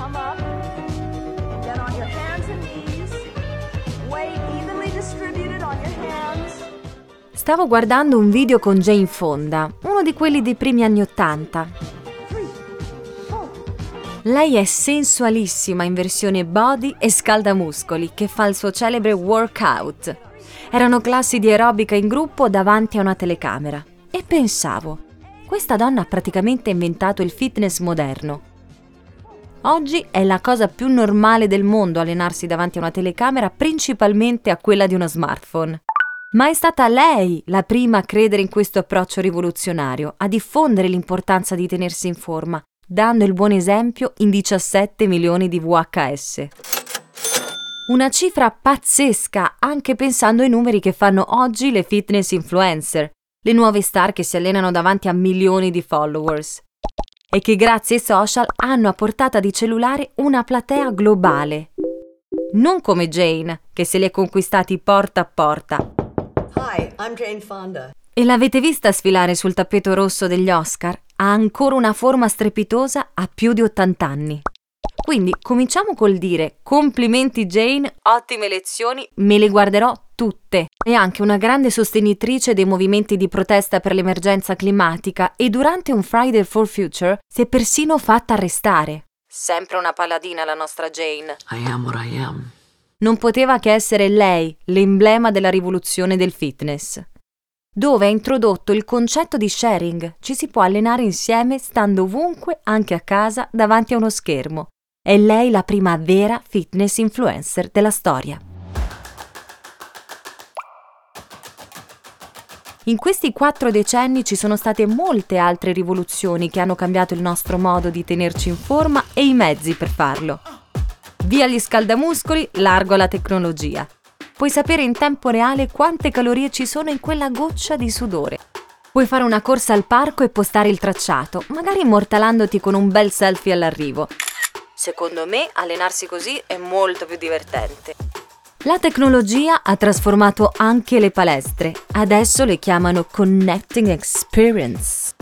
come up, get on your hands and knees, weight evenly distributed on your hands. Stavo guardando un video con Jane Fonda, uno di quelli dei primi anni Ottanta. Lei è sensualissima in versione body e scaldamuscoli che fa il suo celebre workout. Erano classi di aerobica in gruppo davanti a una telecamera. E pensavo, questa donna ha praticamente inventato il fitness moderno. Oggi è la cosa più normale del mondo allenarsi davanti a una telecamera, principalmente a quella di uno smartphone. Ma è stata lei la prima a credere in questo approccio rivoluzionario, a diffondere l'importanza di tenersi in forma, dando il buon esempio in 17 milioni di VHS. Una cifra pazzesca anche pensando ai numeri che fanno oggi le fitness influencer, le nuove star che si allenano davanti a milioni di followers e che grazie ai social hanno a portata di cellulare una platea globale. Non come Jane, che se li è conquistati porta a porta. Hi, I'm Jane Fonda. E l'avete vista sfilare sul tappeto rosso degli Oscar? Ha ancora una forma strepitosa a più di 80 anni. Quindi cominciamo col dire complimenti Jane, ottime lezioni, me le guarderò tutte. È anche una grande sostenitrice dei movimenti di protesta per l'emergenza climatica e durante un Friday for Future si è persino fatta arrestare. Sempre una paladina la nostra Jane. I am what I am. Non poteva che essere lei l'emblema della rivoluzione del fitness. Dove ha introdotto il concetto di sharing, ci si può allenare insieme stando ovunque, anche a casa, davanti a uno schermo. È lei la prima vera fitness influencer della storia. In questi quattro decenni ci sono state molte altre rivoluzioni che hanno cambiato il nostro modo di tenerci in forma e i mezzi per farlo. Via gli scaldamuscoli, largo alla tecnologia. Puoi sapere in tempo reale quante calorie ci sono in quella goccia di sudore. Puoi fare una corsa al parco e postare il tracciato, magari immortalandoti con un bel selfie all'arrivo. Secondo me, allenarsi così è molto più divertente. La tecnologia ha trasformato anche le palestre. Adesso le chiamano Connecting Experience.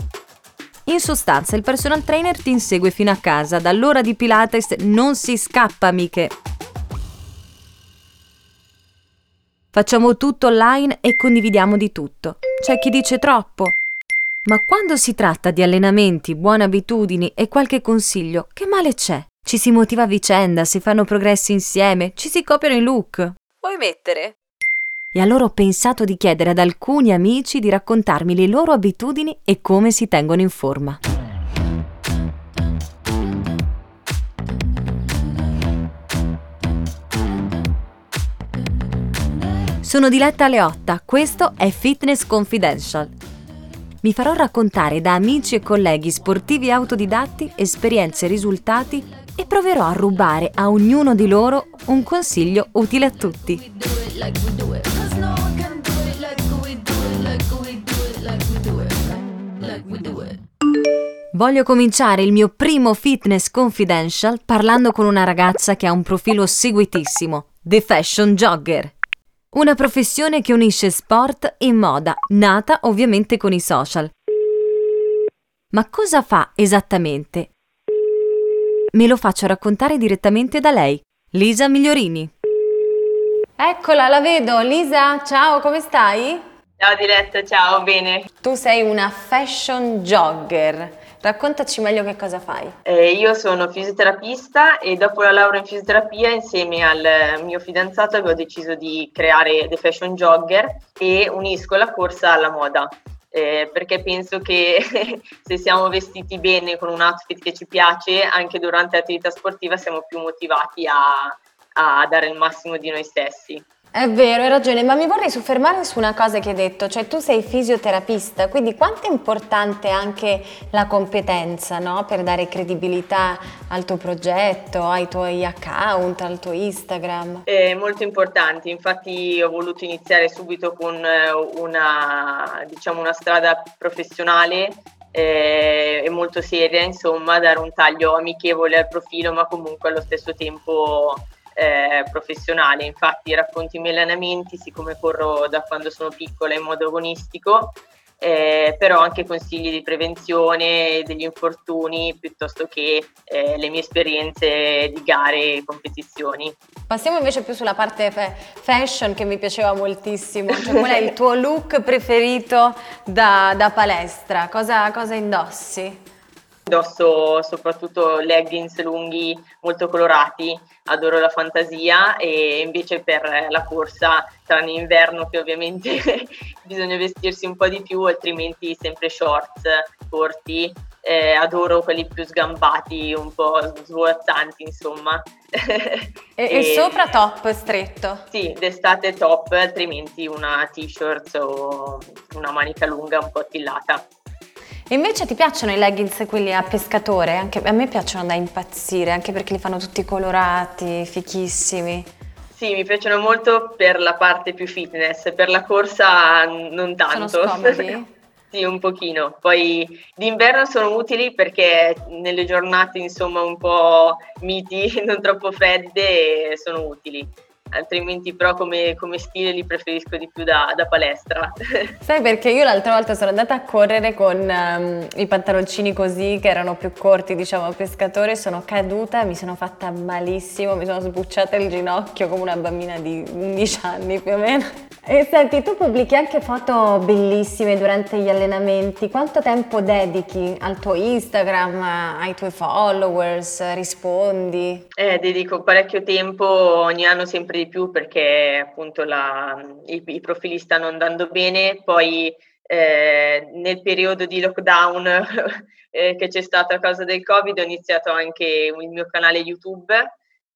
In sostanza, il personal trainer ti insegue fino a casa. Dall'ora di Pilates non si scappa, amiche. Facciamo tutto online e condividiamo di tutto. C'è chi dice troppo. Ma quando si tratta di allenamenti, buone abitudini e qualche consiglio, che male c'è? Ci si motiva a vicenda, si fanno progressi insieme, ci si copiano i look. Vuoi mettere? E allora ho pensato di chiedere ad alcuni amici di raccontarmi le loro abitudini e come si tengono in forma. Sono Diletta Leotta, questo è Fitness Confidential. Mi farò raccontare da amici e colleghi sportivi autodidatti esperienze e risultati e proverò a rubare a ognuno di loro un consiglio utile a tutti. Voglio cominciare il mio primo fitness confidential parlando con una ragazza che ha un profilo seguitissimo, The Fashion Jogger. Una professione che unisce sport e moda, nata ovviamente con i social. Ma cosa fa esattamente? Me lo faccio raccontare direttamente da lei, Lisa Migliorini. Eccola, la vedo. Lisa, ciao, come stai? Ciao Diletta, ciao, bene. Tu sei una fashion jogger. Raccontaci meglio che cosa fai. Eh, io sono fisioterapista e dopo la laurea in fisioterapia insieme al mio fidanzato avevo deciso di creare The Fashion Jogger e unisco la corsa alla moda. Eh, perché penso che se siamo vestiti bene con un outfit che ci piace, anche durante l'attività sportiva siamo più motivati a, a dare il massimo di noi stessi. È vero, hai ragione, ma mi vorrei soffermare su una cosa che hai detto, cioè tu sei fisioterapista, quindi quanto è importante anche la competenza, no? Per dare credibilità al tuo progetto, ai tuoi account, al tuo Instagram. È molto importante, infatti ho voluto iniziare subito con eh, una, diciamo, una strada professionale eh, e molto seria, insomma, dare un taglio amichevole al profilo, ma comunque allo stesso tempo eh, professionale. Infatti racconto i miei allenamenti, siccome corro da quando sono piccola in modo agonistico, eh, però anche consigli di prevenzione degli infortuni piuttosto che eh, le mie esperienze di gare e competizioni. Passiamo invece più sulla parte fa- fashion che mi piaceva moltissimo, cioè qual è il tuo look preferito da, da palestra? Cosa, cosa indossi? Indosso soprattutto leggings lunghi molto colorati, adoro la fantasia e invece per la corsa, tranne inverno che ovviamente bisogna vestirsi un po' di più, altrimenti sempre shorts corti. Eh, adoro quelli più sgambati, un po' svolazzanti, insomma. e, e, e, sopra top stretto? Sì, d'estate top, altrimenti una t-shirt o una manica lunga un po' attillata. E invece ti piacciono i leggings quelli a pescatore? Anche a me piacciono da impazzire, anche perché li fanno tutti colorati, fichissimi. Sì, mi piacciono molto per la parte più fitness, per la corsa non tanto. Sono scomodi? sì, un pochino. Poi d'inverno sono utili perché nelle giornate insomma un po' miti, non troppo fredde, sono utili altrimenti però come, come, stile li preferisco di più da, da, palestra. Sai perché io l'altra volta sono andata a correre con um, i pantaloncini così che erano più corti diciamo a pescatore, sono caduta, mi sono fatta malissimo, mi sono sbucciata il ginocchio come una bambina di 11 anni più o meno. E senti, tu pubblichi anche foto bellissime durante gli allenamenti, quanto tempo dedichi al tuo Instagram, ai tuoi followers, rispondi? Eh, dedico parecchio tempo, ogni anno sempre di più perché appunto la, i, i, profili stanno andando bene, poi eh, nel periodo di lockdown eh, che c'è stato a causa del Covid ho iniziato anche il mio canale YouTube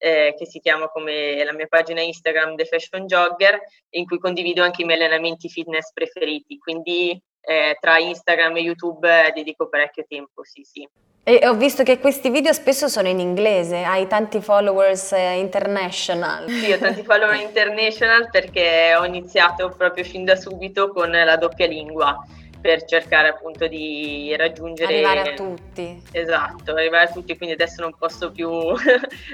eh, che si chiama come la mia pagina Instagram The Fashion Jogger in cui condivido anche i miei allenamenti fitness preferiti, quindi eh, tra Instagram e YouTube dedico parecchio tempo, sì sì. E ho visto che questi video spesso sono in inglese, hai tanti followers eh, international. Sì, ho tanti follower international perché ho iniziato proprio fin da subito con la doppia lingua per cercare appunto di raggiungere... Arrivare a tutti. Esatto, arrivare a tutti, quindi adesso non posso più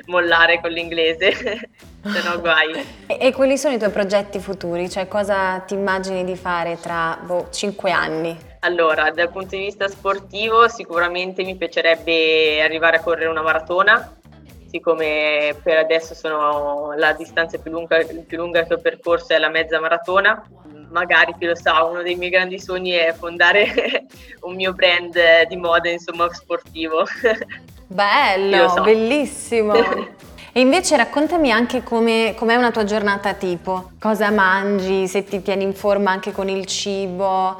mollare con l'inglese, se no guai. E, e, quali sono i tuoi progetti futuri? Cioè cosa ti immagini di fare tra boh, 5 anni? Allora, dal punto di vista sportivo sicuramente mi piacerebbe arrivare a correre una maratona, siccome per adesso sono la distanza più lunga, più lunga che ho percorso è la mezza maratona magari chi lo sa, uno dei miei grandi sogni è fondare un mio brand di moda, insomma, sportivo. Bello, so. bellissimo. E invece raccontami anche come è una tua giornata tipo, cosa mangi, se ti tieni in forma anche con il cibo,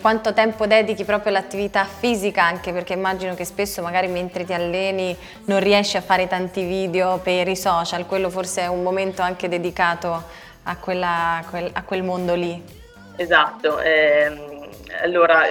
quanto tempo dedichi proprio all'attività fisica, anche perché immagino che spesso magari mentre ti alleni non riesci a fare tanti video per i social, quello forse è un momento anche dedicato a, quella, a quel mondo lì. Esatto. Ehm allora,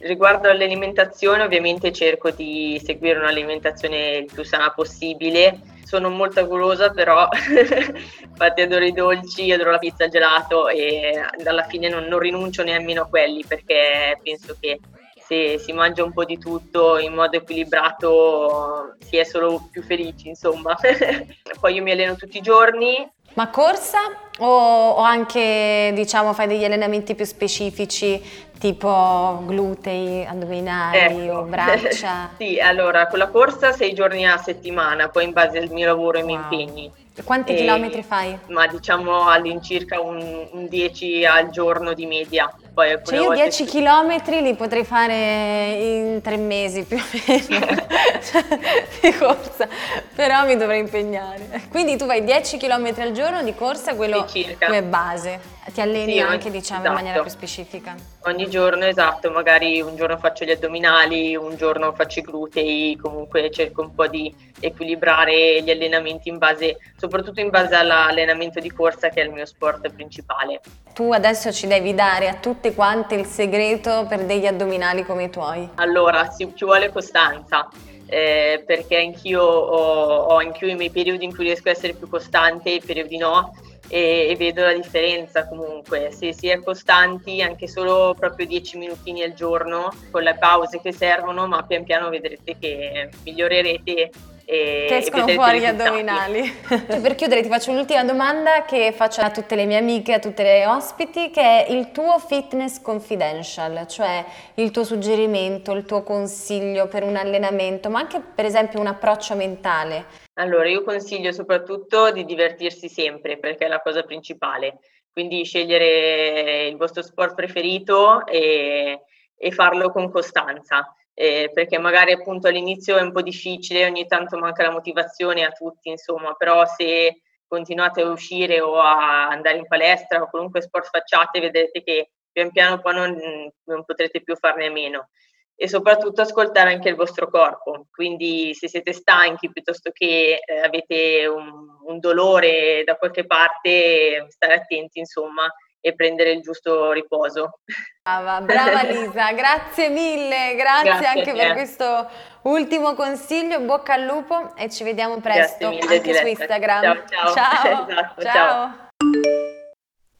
riguardo all'alimentazione, ovviamente cerco di seguire un'alimentazione il più sana possibile. Sono molto golosa, però infatti adoro i dolci, adoro la pizza, gelato e alla fine non, non rinuncio nemmeno a quelli perché penso che se si mangia un po' di tutto in modo equilibrato si è solo più felici, insomma. Poi io mi alleno tutti i giorni, ma corsa o, o, anche diciamo fai degli allenamenti più specifici tipo glutei, addominali ecco. o braccia? sì, allora con la corsa sei giorni a settimana, poi in base al mio lavoro e ai miei impegni. Quanti e, chilometri fai? Ma diciamo all'incirca un, un 10 al giorno di media. Poi cioè io 10 si... chilometri li potrei fare in tre mesi più o meno di corsa, però mi dovrei impegnare. Quindi tu fai 10 chilometri al giorno di corsa, quello come base. Ti alleni sì, anche diciamo esatto. in maniera più specifica. Ogni giorno, esatto, magari un giorno faccio gli addominali, un giorno faccio i glutei, comunque cerco un po' di equilibrare gli allenamenti in base, soprattutto in base all'allenamento di corsa che è il mio sport principale. Tu adesso ci devi dare a tutte quante il segreto per degli addominali come i tuoi. Allora, ci vuole costanza. Eh, perché anch'io ho, ho anch'io i miei periodi in cui riesco a essere più costante, i periodi no, e, e, vedo la differenza comunque, se si è costanti anche solo proprio 10 minutini al giorno con le pause che servono, ma pian piano vedrete che migliorerete E, che escono fuori gli addominali. Cioè, per chiudere ti faccio un'ultima domanda che faccio a tutte le mie amiche, a tutte le ospiti, che è il tuo fitness confidential, cioè il tuo suggerimento, il tuo consiglio per un allenamento, ma anche per esempio un approccio mentale. Allora, io consiglio soprattutto di divertirsi sempre, perché è la cosa principale. Quindi scegliere il vostro sport preferito e, e farlo con costanza eh, perché magari appunto all'inizio è un po' difficile, ogni tanto manca la motivazione a tutti, insomma, però se continuate a uscire o a andare in palestra o qualunque sport facciate, vedrete che pian piano poi non, non potrete più farne a meno. E soprattutto ascoltare anche il vostro corpo, quindi se siete stanchi piuttosto che eh, avete un, un dolore da qualche parte, stare attenti, insomma, e prendere il giusto riposo. Brava, brava Lisa, grazie mille, grazie, grazie anche per questo ultimo consiglio, bocca al lupo e ci vediamo presto mille, anche diretta. su Instagram. Ciao, ciao. Ciao. esatto, ciao. ciao.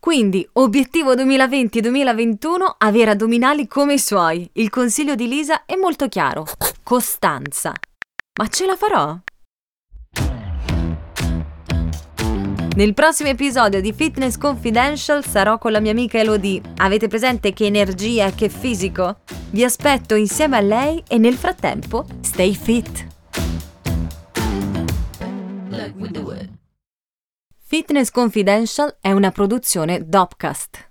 Quindi, obiettivo 2020-2021, avere addominali come i suoi. Il consiglio di Lisa è molto chiaro. Costanza. Ma ce la farò? Nel prossimo episodio di Fitness Confidential sarò con la mia amica Elodie. Avete presente che energia e che fisico? Vi aspetto insieme a lei e nel frattempo stay fit. Fitness Confidential è una produzione Dopcast.